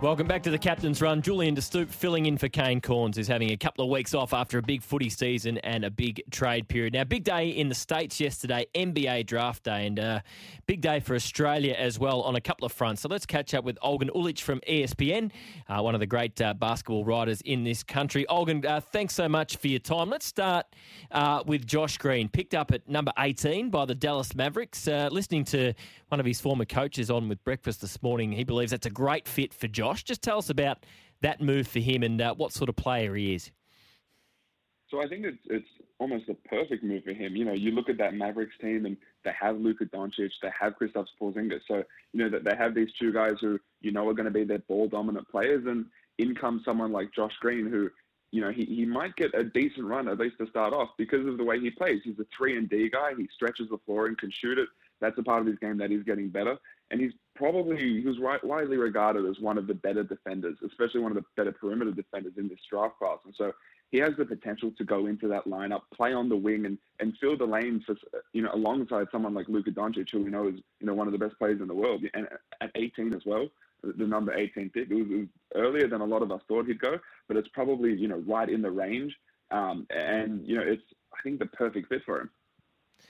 Welcome back to the Captain's Run. Julian De Stoop filling in for Kane Cornes, who's having a couple of weeks off after a big footy season and a big trade period. Now, big day in the States yesterday, NBA draft day, and uh, big day for Australia as well on a couple of fronts. So let's catch up with Olgun Uluc from ESPN, uh, one of the great uh, basketball writers in this country. Olgun, uh, thanks so much for your time. Let's start uh, with Josh Green, picked up at number 18 by the Dallas Mavericks. Uh, listening to one of his former coaches on with breakfast this morning, he believes that's a great fit for Josh. Just tell us about that move for him and uh, what sort of player he is. So I think it's it's almost a perfect move for him. You know, you look at that Mavericks team and they have Luka Doncic, they have Kristaps Porzingis. So you know that they have these two guys who you know are going to be their ball dominant players, and in comes someone like Josh Green who. You know, he, he might get a decent run at least to start off because of the way he plays. He's a three and D guy. He stretches the floor and can shoot it. That's a part of his game that is getting better and he's probably he was widely regarded as one of the better defenders, especially one of the better perimeter defenders in this draft class. And so he has the potential to go into that lineup, play on the wing, and and fill the lanes for you know alongside someone like Luka Doncic, who we know is you know one of the best players in the world, and at 18 as well. The number 18 pick. It was, it was earlier than a lot of us thought he'd go, but it's probably you know right in the range. Um, and you know it's I think the perfect fit for him.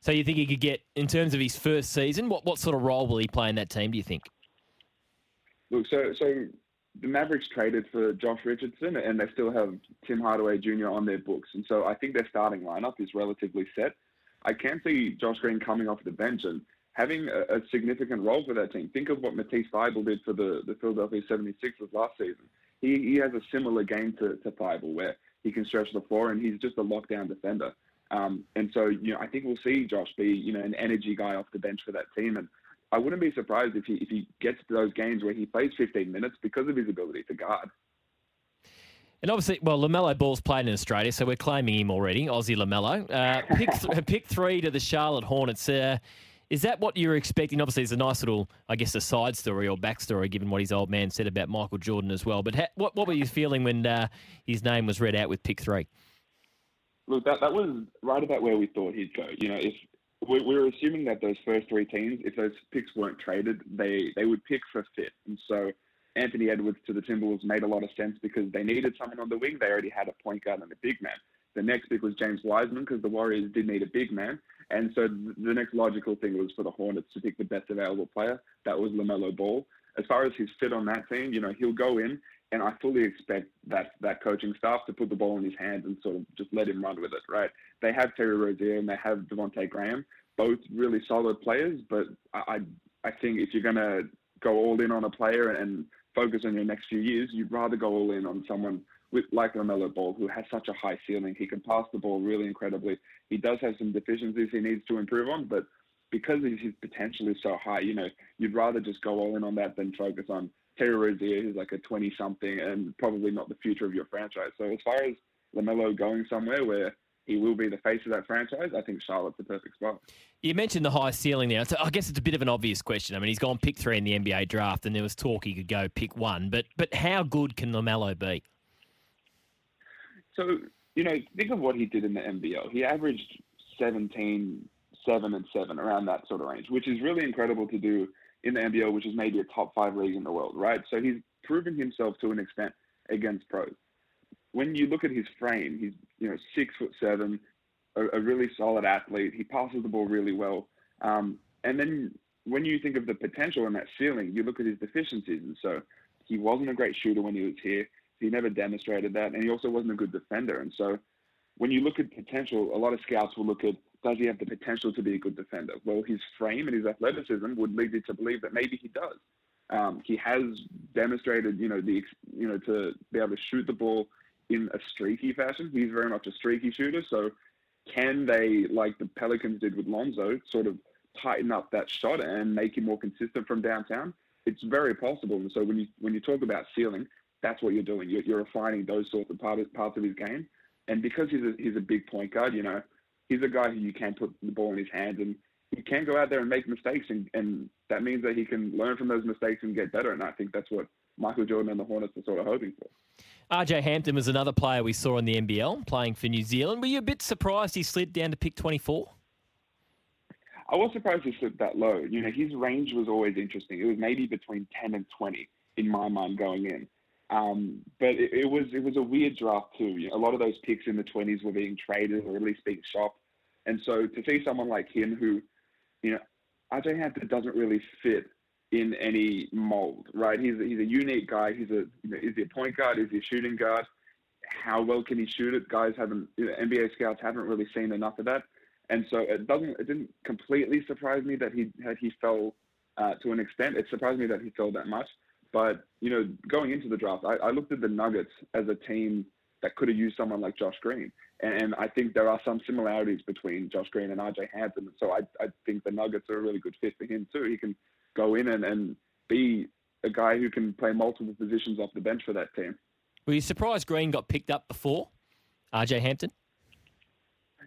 So you think he could get, in terms of his first season, what, what sort of role will he play in that team, do you think? Look, so so the Mavericks traded for Josh Richardson, and they still have Tim Hardaway Jr. on their books, and so I think their starting lineup is relatively set. I can see Josh Green coming off the bench and having a, a significant role for that team. Think of what Matisse Thybulle did for the, the Philadelphia 76ers last season. He, he has a similar game to, to Thybulle where he can stretch the floor and he's just a lockdown defender. Um, and so, you know, I think we'll see Josh be, you know, an energy guy off the bench for that team. And I wouldn't be surprised if he if he gets to those games where he plays 15 minutes because of his ability to guard. And obviously, well, LaMelo Ball's played in Australia, so we're claiming him already, Aussie LaMelo. Uh, pick, th- pick three to the Charlotte Hornets. Uh, is that what you're expecting? Obviously, it's a nice little, I guess, a side story or backstory, given what his old man said about Michael Jordan as well. But ha- what, what were you feeling when uh, his name was read out with pick three? Look, that that was right about where we thought he'd go. You know, if we, we were assuming that those first three teams, if those picks weren't traded, they they would pick for fit. and so Anthony Edwards to the Timberwolves made a lot of sense because they needed someone on the wing. They already had a point guard and a big man. The next pick was James Wiseman because the Warriors did need a big man. And so the next logical thing was for the Hornets to pick the best available player. That was LaMelo Ball. As far as his fit on that team, you know, he'll go in and I fully expect that that coaching staff to put the ball in his hands and sort of just let him run with it, right? They have Terry Rozier and they have Devonte Graham, both really solid players, but I I think if you're gonna go all in on a player and focus on your next few years, you'd rather go all in on someone with like LaMelo Ball who has such a high ceiling. He can pass the ball really incredibly. He does have some deficiencies he needs to improve on, but because his potential is so high, you know, you'd rather just go all in on that than focus on Terry Rozier, who's like a 20 something and probably not the future of your franchise. So as far as LaMelo going somewhere where he will be the face of that franchise, I think Charlotte's the perfect spot. You mentioned the high ceiling there. So I guess it's a bit of an obvious question. I mean, he's gone pick three in the NBA draft, and there was talk he could go pick one. But but how good can LaMelo be? So you know, think of what he did in the NBL. He averaged 17, 7, and 7 around that sort of range, which is really incredible to do in the NBL, which is maybe a top five league in the world, right? So he's proven himself to an extent against pros. When you look at his frame, he's you know six foot seven, a, a really solid athlete. He passes the ball really well, um, and then when you think of the potential in that ceiling, you look at his deficiencies, and so he wasn't a great shooter when he was here. He never demonstrated that, and he also wasn't a good defender. And so, when you look at potential, a lot of scouts will look at does he have the potential to be a good defender? Well, his frame and his athleticism would lead you to believe that maybe he does. Um, he has demonstrated, you know, the you know to be able to shoot the ball in a streaky fashion. He's very much a streaky shooter. So, can they, like the Pelicans did with Lonzo, sort of tighten up that shot and make him more consistent from downtown? It's very possible. And so, when you when you talk about ceiling, that's what you're doing. You're, you're refining those sorts of parts parts of his game. And because he's a, he's a big point guard, you know, he's a guy who you can put the ball in his hands and he can go out there and make mistakes and, and that means that he can learn from those mistakes and get better. And I think that's what Michael Jordan and the Hornets are sort of hoping for. RJ Hampton was another player we saw in the NBL playing for New Zealand. Were you a bit surprised he slid down to pick 24? I was surprised he slipped that low. You know, his range was always interesting. It was maybe between 10 and 20 in my mind going in. Um, but it, it, was it was a weird draft too. You know, a lot of those picks in the 20s were being traded or at least being shopped. And so to see someone like him who, you know, RJ Hampton doesn't really fit in any mold, right? He's a, he's a unique guy. He's a you know, is he a point guard? Is he a shooting guard? How well can he shoot it? Guys haven't you know, NBA scouts haven't really seen enough of that, and so it doesn't it didn't completely surprise me that he had he fell uh, to an extent. It surprised me that he fell that much. But you know, going into the draft, I, I looked at the Nuggets as a team that could have used someone like Josh Green. And I think there are some similarities between Josh Green and RJ Hampton. So I, I think the Nuggets are a really good fit for him too. He can go in and, and be a guy who can play multiple positions off the bench for that team. Were you surprised Green got picked up before RJ Hampton?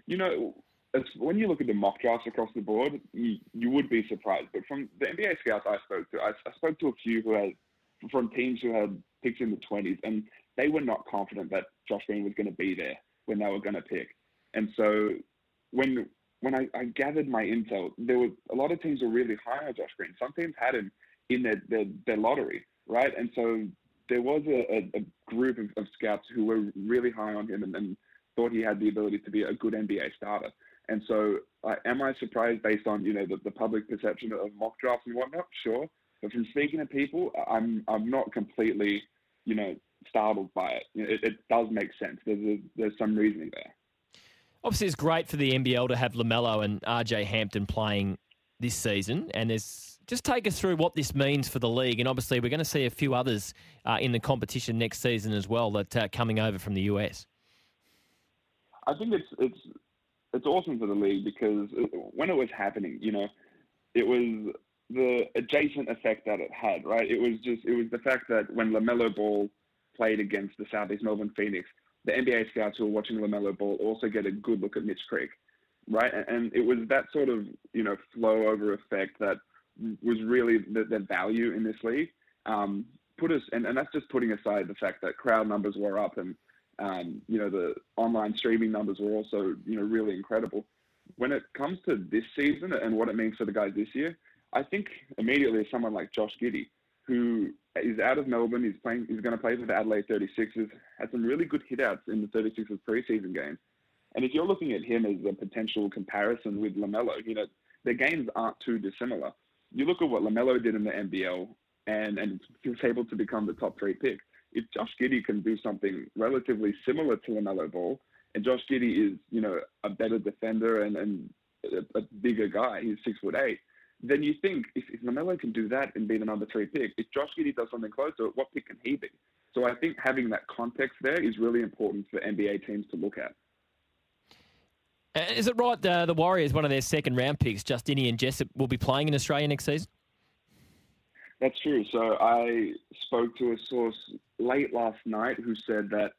You know, when you look at the mock drafts across the board, you, you would be surprised. But from the NBA scouts I spoke to, I, I spoke to a few who had from teams who had picks in the 20s, and they were not confident that Josh Green was going to be there when they were going to pick. And so when when I, I, gathered my intel, there were a lot of teams were really high on Josh Green. Some teams had him in their, their, their lottery, right? And so there was a, a, a group of, of, scouts who were really high on him and, and, thought he had the ability to be a good NBA starter. And so, uh, am I surprised based on you know the, the public perception of mock drafts and whatnot? Sure, but from speaking to people, I'm I'm not completely you know startled by it. You know, it, it does make sense. There's a, there's some reasoning there. Obviously, it's great for the NBL to have LaMelo and RJ Hampton playing this season, and there's just take us through what this means for the league. And obviously, we're going to see a few others uh, in the competition next season as well that are uh, coming over from the US. I think it's it's it's awesome for the league because when it was happening, you know, it was the adjacent effect that it had, right? It was just it was the fact that when LaMelo Ball played against the Southeast Melbourne Phoenix, the NBA scouts who were watching LaMelo Ball also get a good look at Mitch Creek, right? And it was that sort of you know flow over effect that was really the, the value in this league. Um, put us, and, and that's just putting aside the fact that crowd numbers were up and um, you know the online streaming numbers were also you know really incredible. When it comes to this season and what it means for the guys this year, I think immediately someone like Josh Giddey, who is out of Melbourne. He's playing. He's going to play for the Adelaide 36ers. Had some really good hitouts in the 36ers preseason games. And if you're looking at him as a potential comparison with LaMelo, you know their games aren't too dissimilar. You look at what LaMelo did in the NBL, and and he was able to become the top three pick. If Josh Giddey can do something relatively similar to LaMelo Ball, and Josh Giddey is you know a better defender and and a, a bigger guy, he's six foot eight then you think if, if LaMelo can do that and be the number three pick, if Josh Giddey does something close to it, what pick can he be? So I think having that context there is really important for NBA teams to look at. Uh, is it right uh, the Warriors, one of their second round picks, Justinian Jessup, will be playing in Australia next season? That's true. So I spoke to a source late last night who said that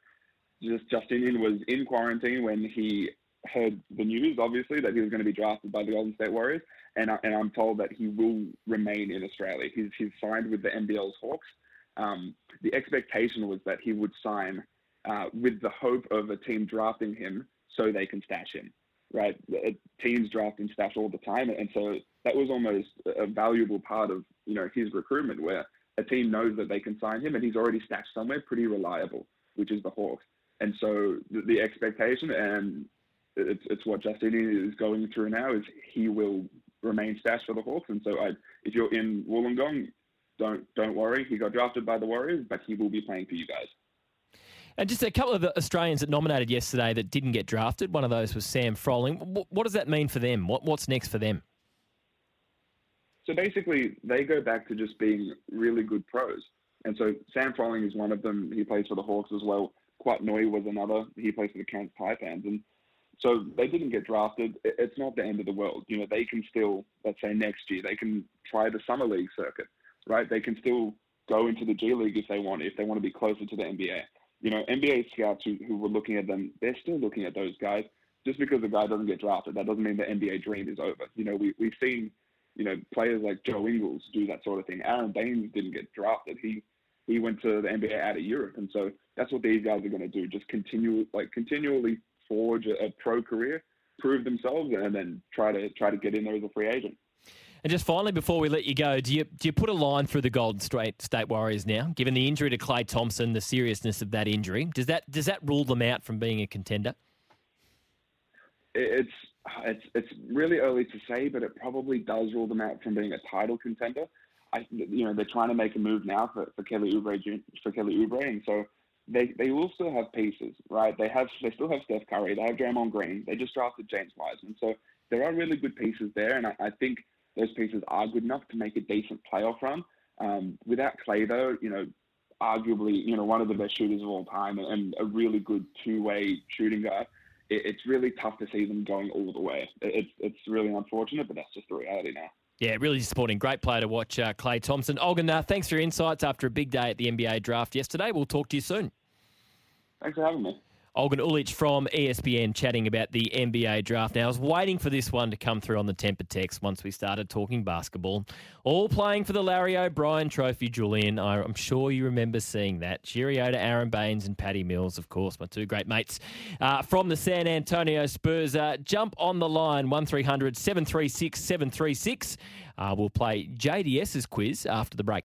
just Justinian was in quarantine when he heard the news, obviously, that he was going to be drafted by the Golden State Warriors and, I, and I'm told that he will remain in Australia. He's, he's signed with the NBL's Hawks. Um, the expectation was that he would sign uh, with the hope of a team drafting him so they can stash him, right? Teams draft and stash all the time, and so that was almost a valuable part of you know his recruitment, where a team knows that they can sign him, and he's already stashed somewhere pretty reliable, which is the Hawks. And so the, the expectation, and it's, it's what Justinian is going through now, is he will remain stashed for the Hawks. And so I, if you're in Wollongong, don't don't worry. He got drafted by the Warriors, but he will be playing for you guys. And just a couple of the Australians that nominated yesterday that didn't get drafted. One of those was Sam Froling. What does that mean for them? What, what's next for them? So basically, they go back to just being really good pros. And so Sam Froling is one of them. He plays for the Hawks as well. Kouat Noi was another. He plays for the Cairns Taipans. And so they didn't get drafted. It's not the end of the world. You know, they can still, let's say next year, they can try the summer league circuit, right? They can still go into the G League if they want, if they want to be closer to the NBA. You know, NBA scouts who, who were looking at them, they're still looking at those guys. Just because a guy doesn't get drafted, that doesn't mean the NBA dream is over. You know, we, we've seen, you know, players like Joe Ingles do that sort of thing. Aaron Baynes didn't get drafted. He he went to the NBA out of Europe, and so that's what these guys are going to do. Just continue like continually forge a, a pro career, prove themselves, and then try to try to get in there as a free agent. And just finally, before we let you go, do you do you put a line through the Golden State State Warriors now, given the injury to Klay Thompson, the seriousness of that injury? Does that does that rule them out from being a contender? It's it's it's really early to say, but it probably does rule them out from being a title contender. I, you know, they're trying to make a move now for, for Kelly Oubre for Kelly Oubre, and so they they will still have pieces, right? They have they still have Steph Curry, they have Draymond Green, they just drafted James Wiseman, so there are really good pieces there, and I, I think those pieces are good enough to make a decent playoff run. Um, without Klay, though, you know, arguably, you know, one of the best shooters of all time and a really good two-way shooting guy. It, it's really tough to see them going all the way. It's it's really unfortunate, but that's just the reality now. Yeah, really disappointing. Great player to watch, uh, Klay Thompson. Olgun, uh, thanks for your insights after a big day at the NBA draft yesterday. We'll talk to you soon. Thanks for having me. Olgun Uluc from ESPN chatting about the NBA draft. Now, I was waiting for this one to come through on the temper text once we started talking basketball. All playing for the Larry O'Brien Trophy, Julian. I'm sure you remember seeing that. Cheerio to Aaron Baynes and Patty Mills, of course, my two great mates uh, from the San Antonio Spurs. Uh, jump on the line, 1300 736 736. Uh, we'll play JDS's quiz after the break.